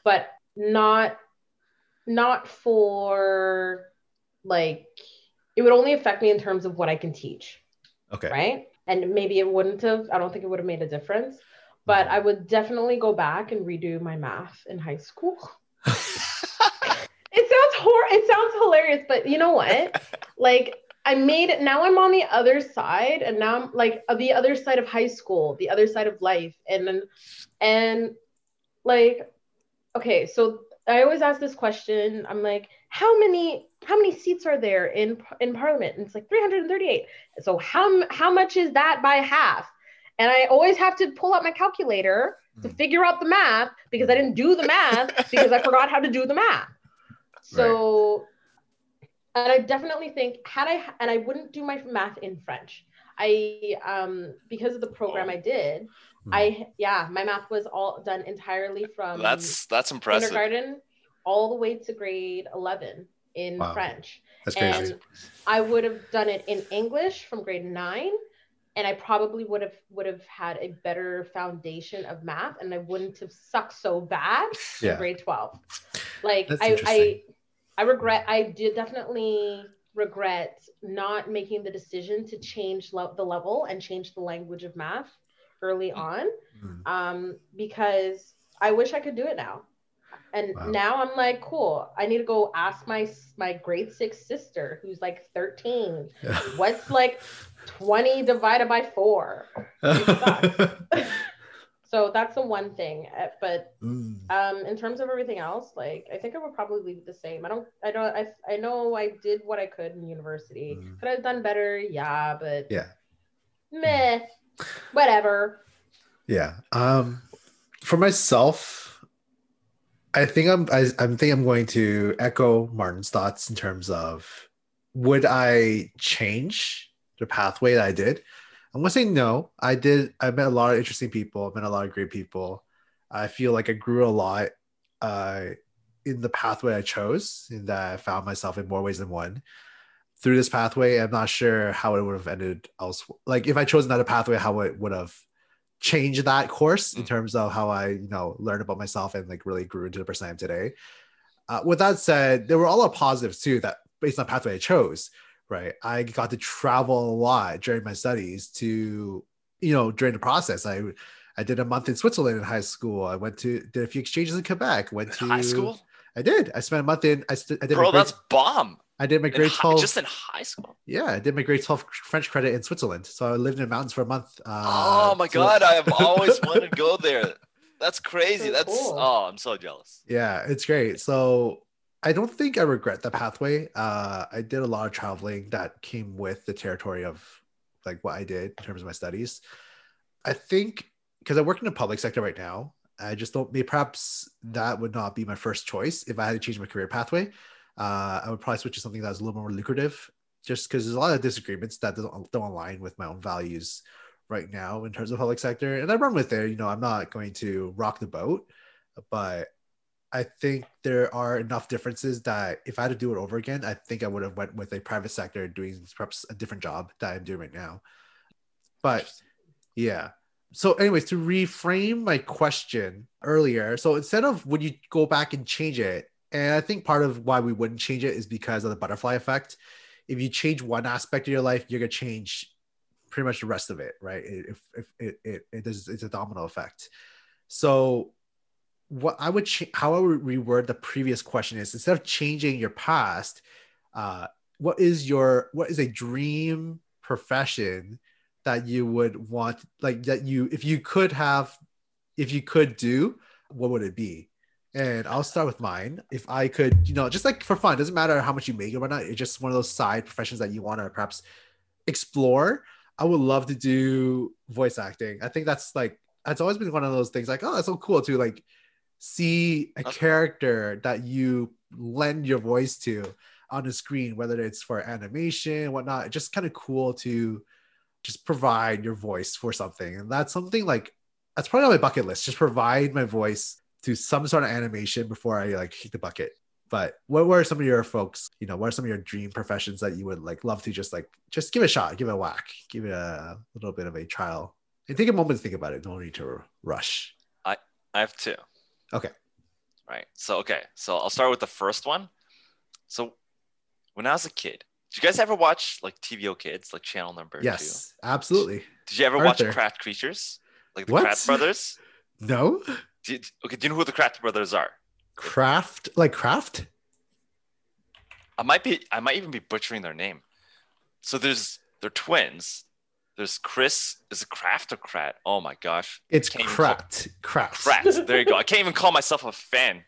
but not not for like it would only affect me in terms of what I can teach, Okay. right? And maybe it wouldn't have, I don't think it would have made a difference, but I would definitely go back and redo my math in high school. It sounds hor it sounds hilarious, but you know what? like I made it now I'm on the other side and now I'm like uh, the other side of high school, the other side of life. And and like okay, so I always ask this question. I'm like, how many how many seats are there in in parliament? And it's like 338. So how how much is that by half? And I always have to pull out my calculator to Mm. figure out the math because I didn't do the math because I forgot how to do the math. So, and I definitely think had I and I wouldn't do my math in French. I um because of the program Oh. I did, Mm. I yeah, my math was all done entirely from that's that's impressive. kindergarten all the way to grade 11 in Wow. French. That's crazy. And I would have done it in English from grade 9 and I probably would have would have had a better foundation of math and I wouldn't have sucked so bad in grade 12. Like That's I, I. I regret I did definitely regret not making the decision to change le- the level and change the language of math early on Mm. um, because I wish I could do it now. And Wow. now I'm like, cool. I need to go ask my my grade six sister, who's like 13, what's like 20 divided by four. So that's the one thing. Uh, But Mm. um, in terms of everything else, like I think I would probably leave it the same. I don't, I don't, I, I know I did what I could in university. Mm. Could I have done better? Yeah, but Yeah. meh, whatever. Yeah. Um, for myself, I think I'm I, I'm think I'm going to echo Martin's thoughts in terms of would I change the pathway that I did? I'm gonna say no. I did. I met a lot of interesting people. I met a lot of great people. I feel like I grew a lot uh, in the pathway I chose, in that I found myself in more ways than one. Through this pathway, I'm not sure how it would have ended else. Like if I chose another pathway, how it would have changed that course in Mm. terms of how I, you know, learned about myself and like really grew into the person I am today. Uh, with that said, there were a lot of positives too that based on the pathway I chose, right? I got to travel a lot during my studies to, you know, during the process. I I did a month in Switzerland in high school. I went to did a few exchanges in Quebec. Went to high school, I did. I spent a month in. I, st- I did. bro. my grade, That's bomb. I did my grade twelve. just in high school. yeah, I did my grade twelve French credit in Switzerland. So I lived in the mountains for a month. Uh, oh my so- god, I have always wanted to go there. That's crazy. So That's cool. oh, I'm so jealous. Yeah, it's great. So I don't think I regret the pathway. Uh, I did a lot of traveling that came with the territory of like what I did in terms of my studies. I think because I work in the public sector right now, I just don't. Maybe perhaps that would not be my first choice if I had to change my career pathway. Uh, I would probably switch to something that's a little more lucrative, just because there's a lot of disagreements that don't, don't align with my own values right now in terms of public sector. And I run with it. You know, I'm not going to rock the boat, but I think there are enough differences that if I had to do it over again, I think I would have went with a private sector doing perhaps a different job that I'm doing right now. But yeah. So, anyways, to reframe my question earlier, so instead of would you go back and change it, and I think part of why we wouldn't change it is because of the butterfly effect. If you change one aspect of your life, you're gonna change pretty much the rest of it, right? If if it it, it is it's a domino effect. So what I would how I would reword the previous question is instead of changing your past, uh, what is your what is a dream profession that you would want like that you if you could have if you could do what would it be? And I'll start with mine. If I could, you know, just like for fun, doesn't matter how much you make or whatnot. It's just one of those side professions that you want to perhaps explore. I would love to do voice acting. I think that's like that's always been one of those things. Like, oh, that's so cool to like see a character that you lend your voice to on the screen, whether it's for animation, whatnot. It's just kind of cool to just provide your voice for something, and that's something like that's probably on my bucket list. Just provide my voice to some sort of animation before I like hit the bucket. But what were some of your folks? You know, what are some of your dream professions that you would like love to just like just give it a shot, give it a whack, give it a little bit of a trial, and take a moment to think about it. No need to rush. I I have two. Okay. Right. So okay. So I'll start with the first one. So when I was a kid, did you guys ever watch like TVO Kids, like channel number Yes, absolutely. two? Did you ever watch Kratts' Creatures? Like the What? Kratt Brothers? No Did, okay, do you know who the Kratt Brothers are? craft like craft. I might be I might even be butchering their name. So there's they're twins. There's Chris. Is it Kraft or Krat? Oh my gosh. It's Can't even call- craft. Craft. Krat. There you go. I can't even call myself a fan.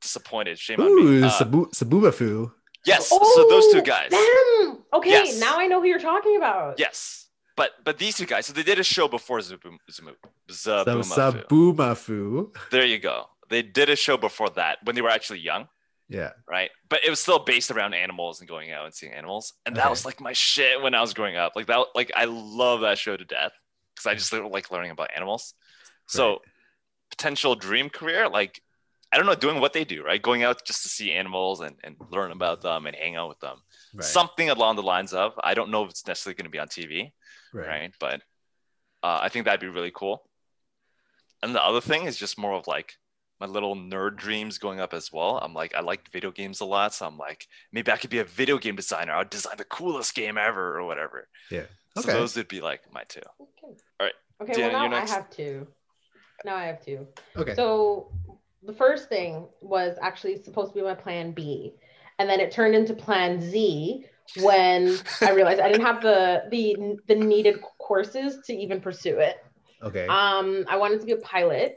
Disappointed. Shame on Ooh, me. Uh, Sabu- Sabubafu. yes. so those two Oh, guys. Damn. Okay, Yes. now I know who you're talking about. Yes. But but these two guys, so they did a show before Zaboom, Zaboom, So Zaboomafoo. Sabumafu. There you go. They did a show before that when they were actually young, Yeah. right? But it was still based around animals and going out and seeing animals. And that Okay. was like my shit when I was growing up. Like that, like I love that show to death because I just like learning about animals. So Right. potential dream career, like I don't know, doing what they do, right? Going out just to see animals and, and learn about them and hang out with them. Right. Something along the lines of, I don't know if it's necessarily going to be on TV, right. right? But uh, I think that'd be really cool. And the other thing is just more of like my little nerd dreams going up as well. I'm like, I like video games a lot. So I'm like, maybe I could be a video game designer. I'll design the coolest game ever or whatever. Yeah. So Okay. those would be like my two. Okay. All right. Okay, Deanna, well you're now I have two. Now I have two. Okay. So the first thing was actually supposed to be my plan B. And then it turned into plan Z when I realized I didn't have the the the needed courses to even pursue it. okay. Um I wanted to be a pilot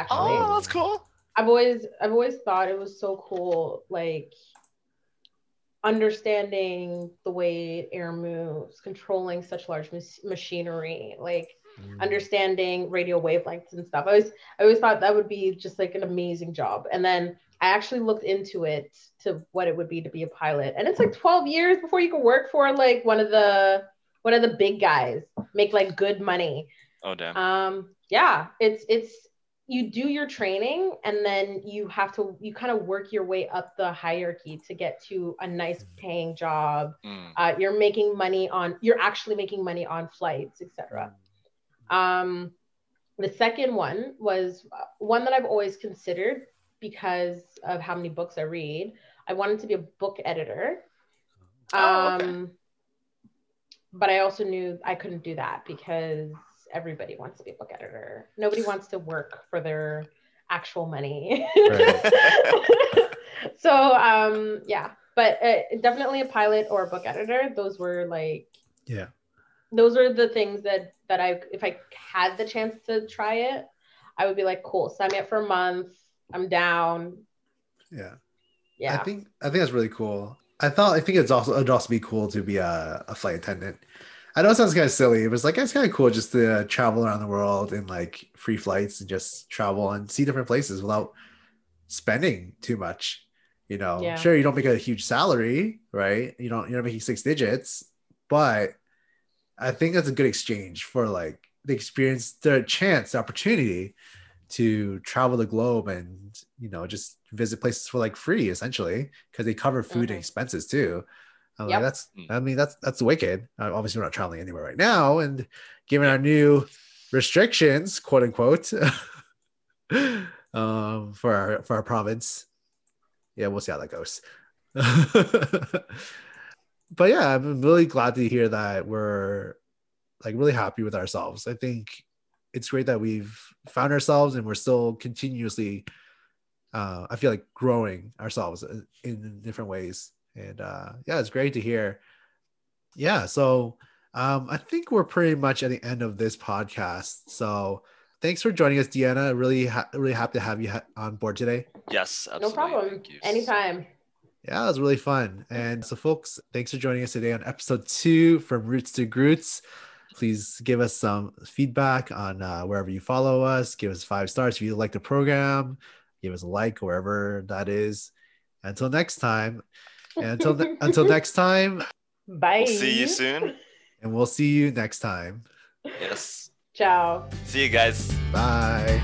actually. Oh, that's cool. I've always I've always thought it was so cool like understanding the way air moves, controlling such large mas- machinery, like Mm. understanding radio wavelengths and stuff. I always I always thought that would be just like an amazing job. And then I actually looked into it to what it would be to be a pilot. And it's like 12 years before you can work for like one of the one of the big guys, make like good money. Oh, damn. Um yeah, it's it's you do your training and then you have to you kind of work your way up the hierarchy to get to a nice paying job. Mm. uh, you're making money on you're actually making money on flights etc um, the second one was uh, one that i've always considered because of how many books i read. I wanted to be a book editor. Oh, okay. um, but i also knew i couldn't do that because everybody wants to be a book editor nobody wants to work for their actual money so um yeah but uh, definitely a pilot or a book editor those were like Yeah. those are the things that that i if i had the chance to try it i would be like cool sign me up for a month i'm down Yeah. yeah I think I think that's really cool. I thought I think it's also it'd also be cool to be a, a flight attendant. I know it sounds kind of silly, but it's like it's kind of cool just to travel around the world in like free flights and just travel and see different places without spending too much. You know, Yeah. sure you don't make a huge salary, right? You don't you're not making six digits, but I think that's a good exchange for like the experience, the chance, the opportunity to travel the globe and you know just visit places for like free essentially because they cover food and Mhm. expenses too. I'm Yep. like that's Mm. I mean that's that's wicked. Uh, obviously we're not traveling anywhere right now, and given our new restrictions, quote unquote, um, for our for our province, yeah, we'll see how that goes. but yeah, I'm really glad to hear that we're like really happy with ourselves. I think it's great that we've found ourselves and we're still continuously uh, I feel like growing ourselves in- in different ways. And uh, yeah, it's great to hear. Yeah, so um, I think we're pretty much at the end of this podcast. So thanks for joining us, Deanna. Really, ha- really happy to have you ha- on board today. yes, no problem anytime Yeah, it was really fun. And so, folks, thanks for joining us today on episode two from Roots to Groots. Please give us some feedback on uh, wherever you follow us. Give us five stars if you like the program. Give us a like wherever that is. Until next time, and until until next time, bye We'll see you soon. and we'll see you next time. Yes. ciao See you guys. Bye.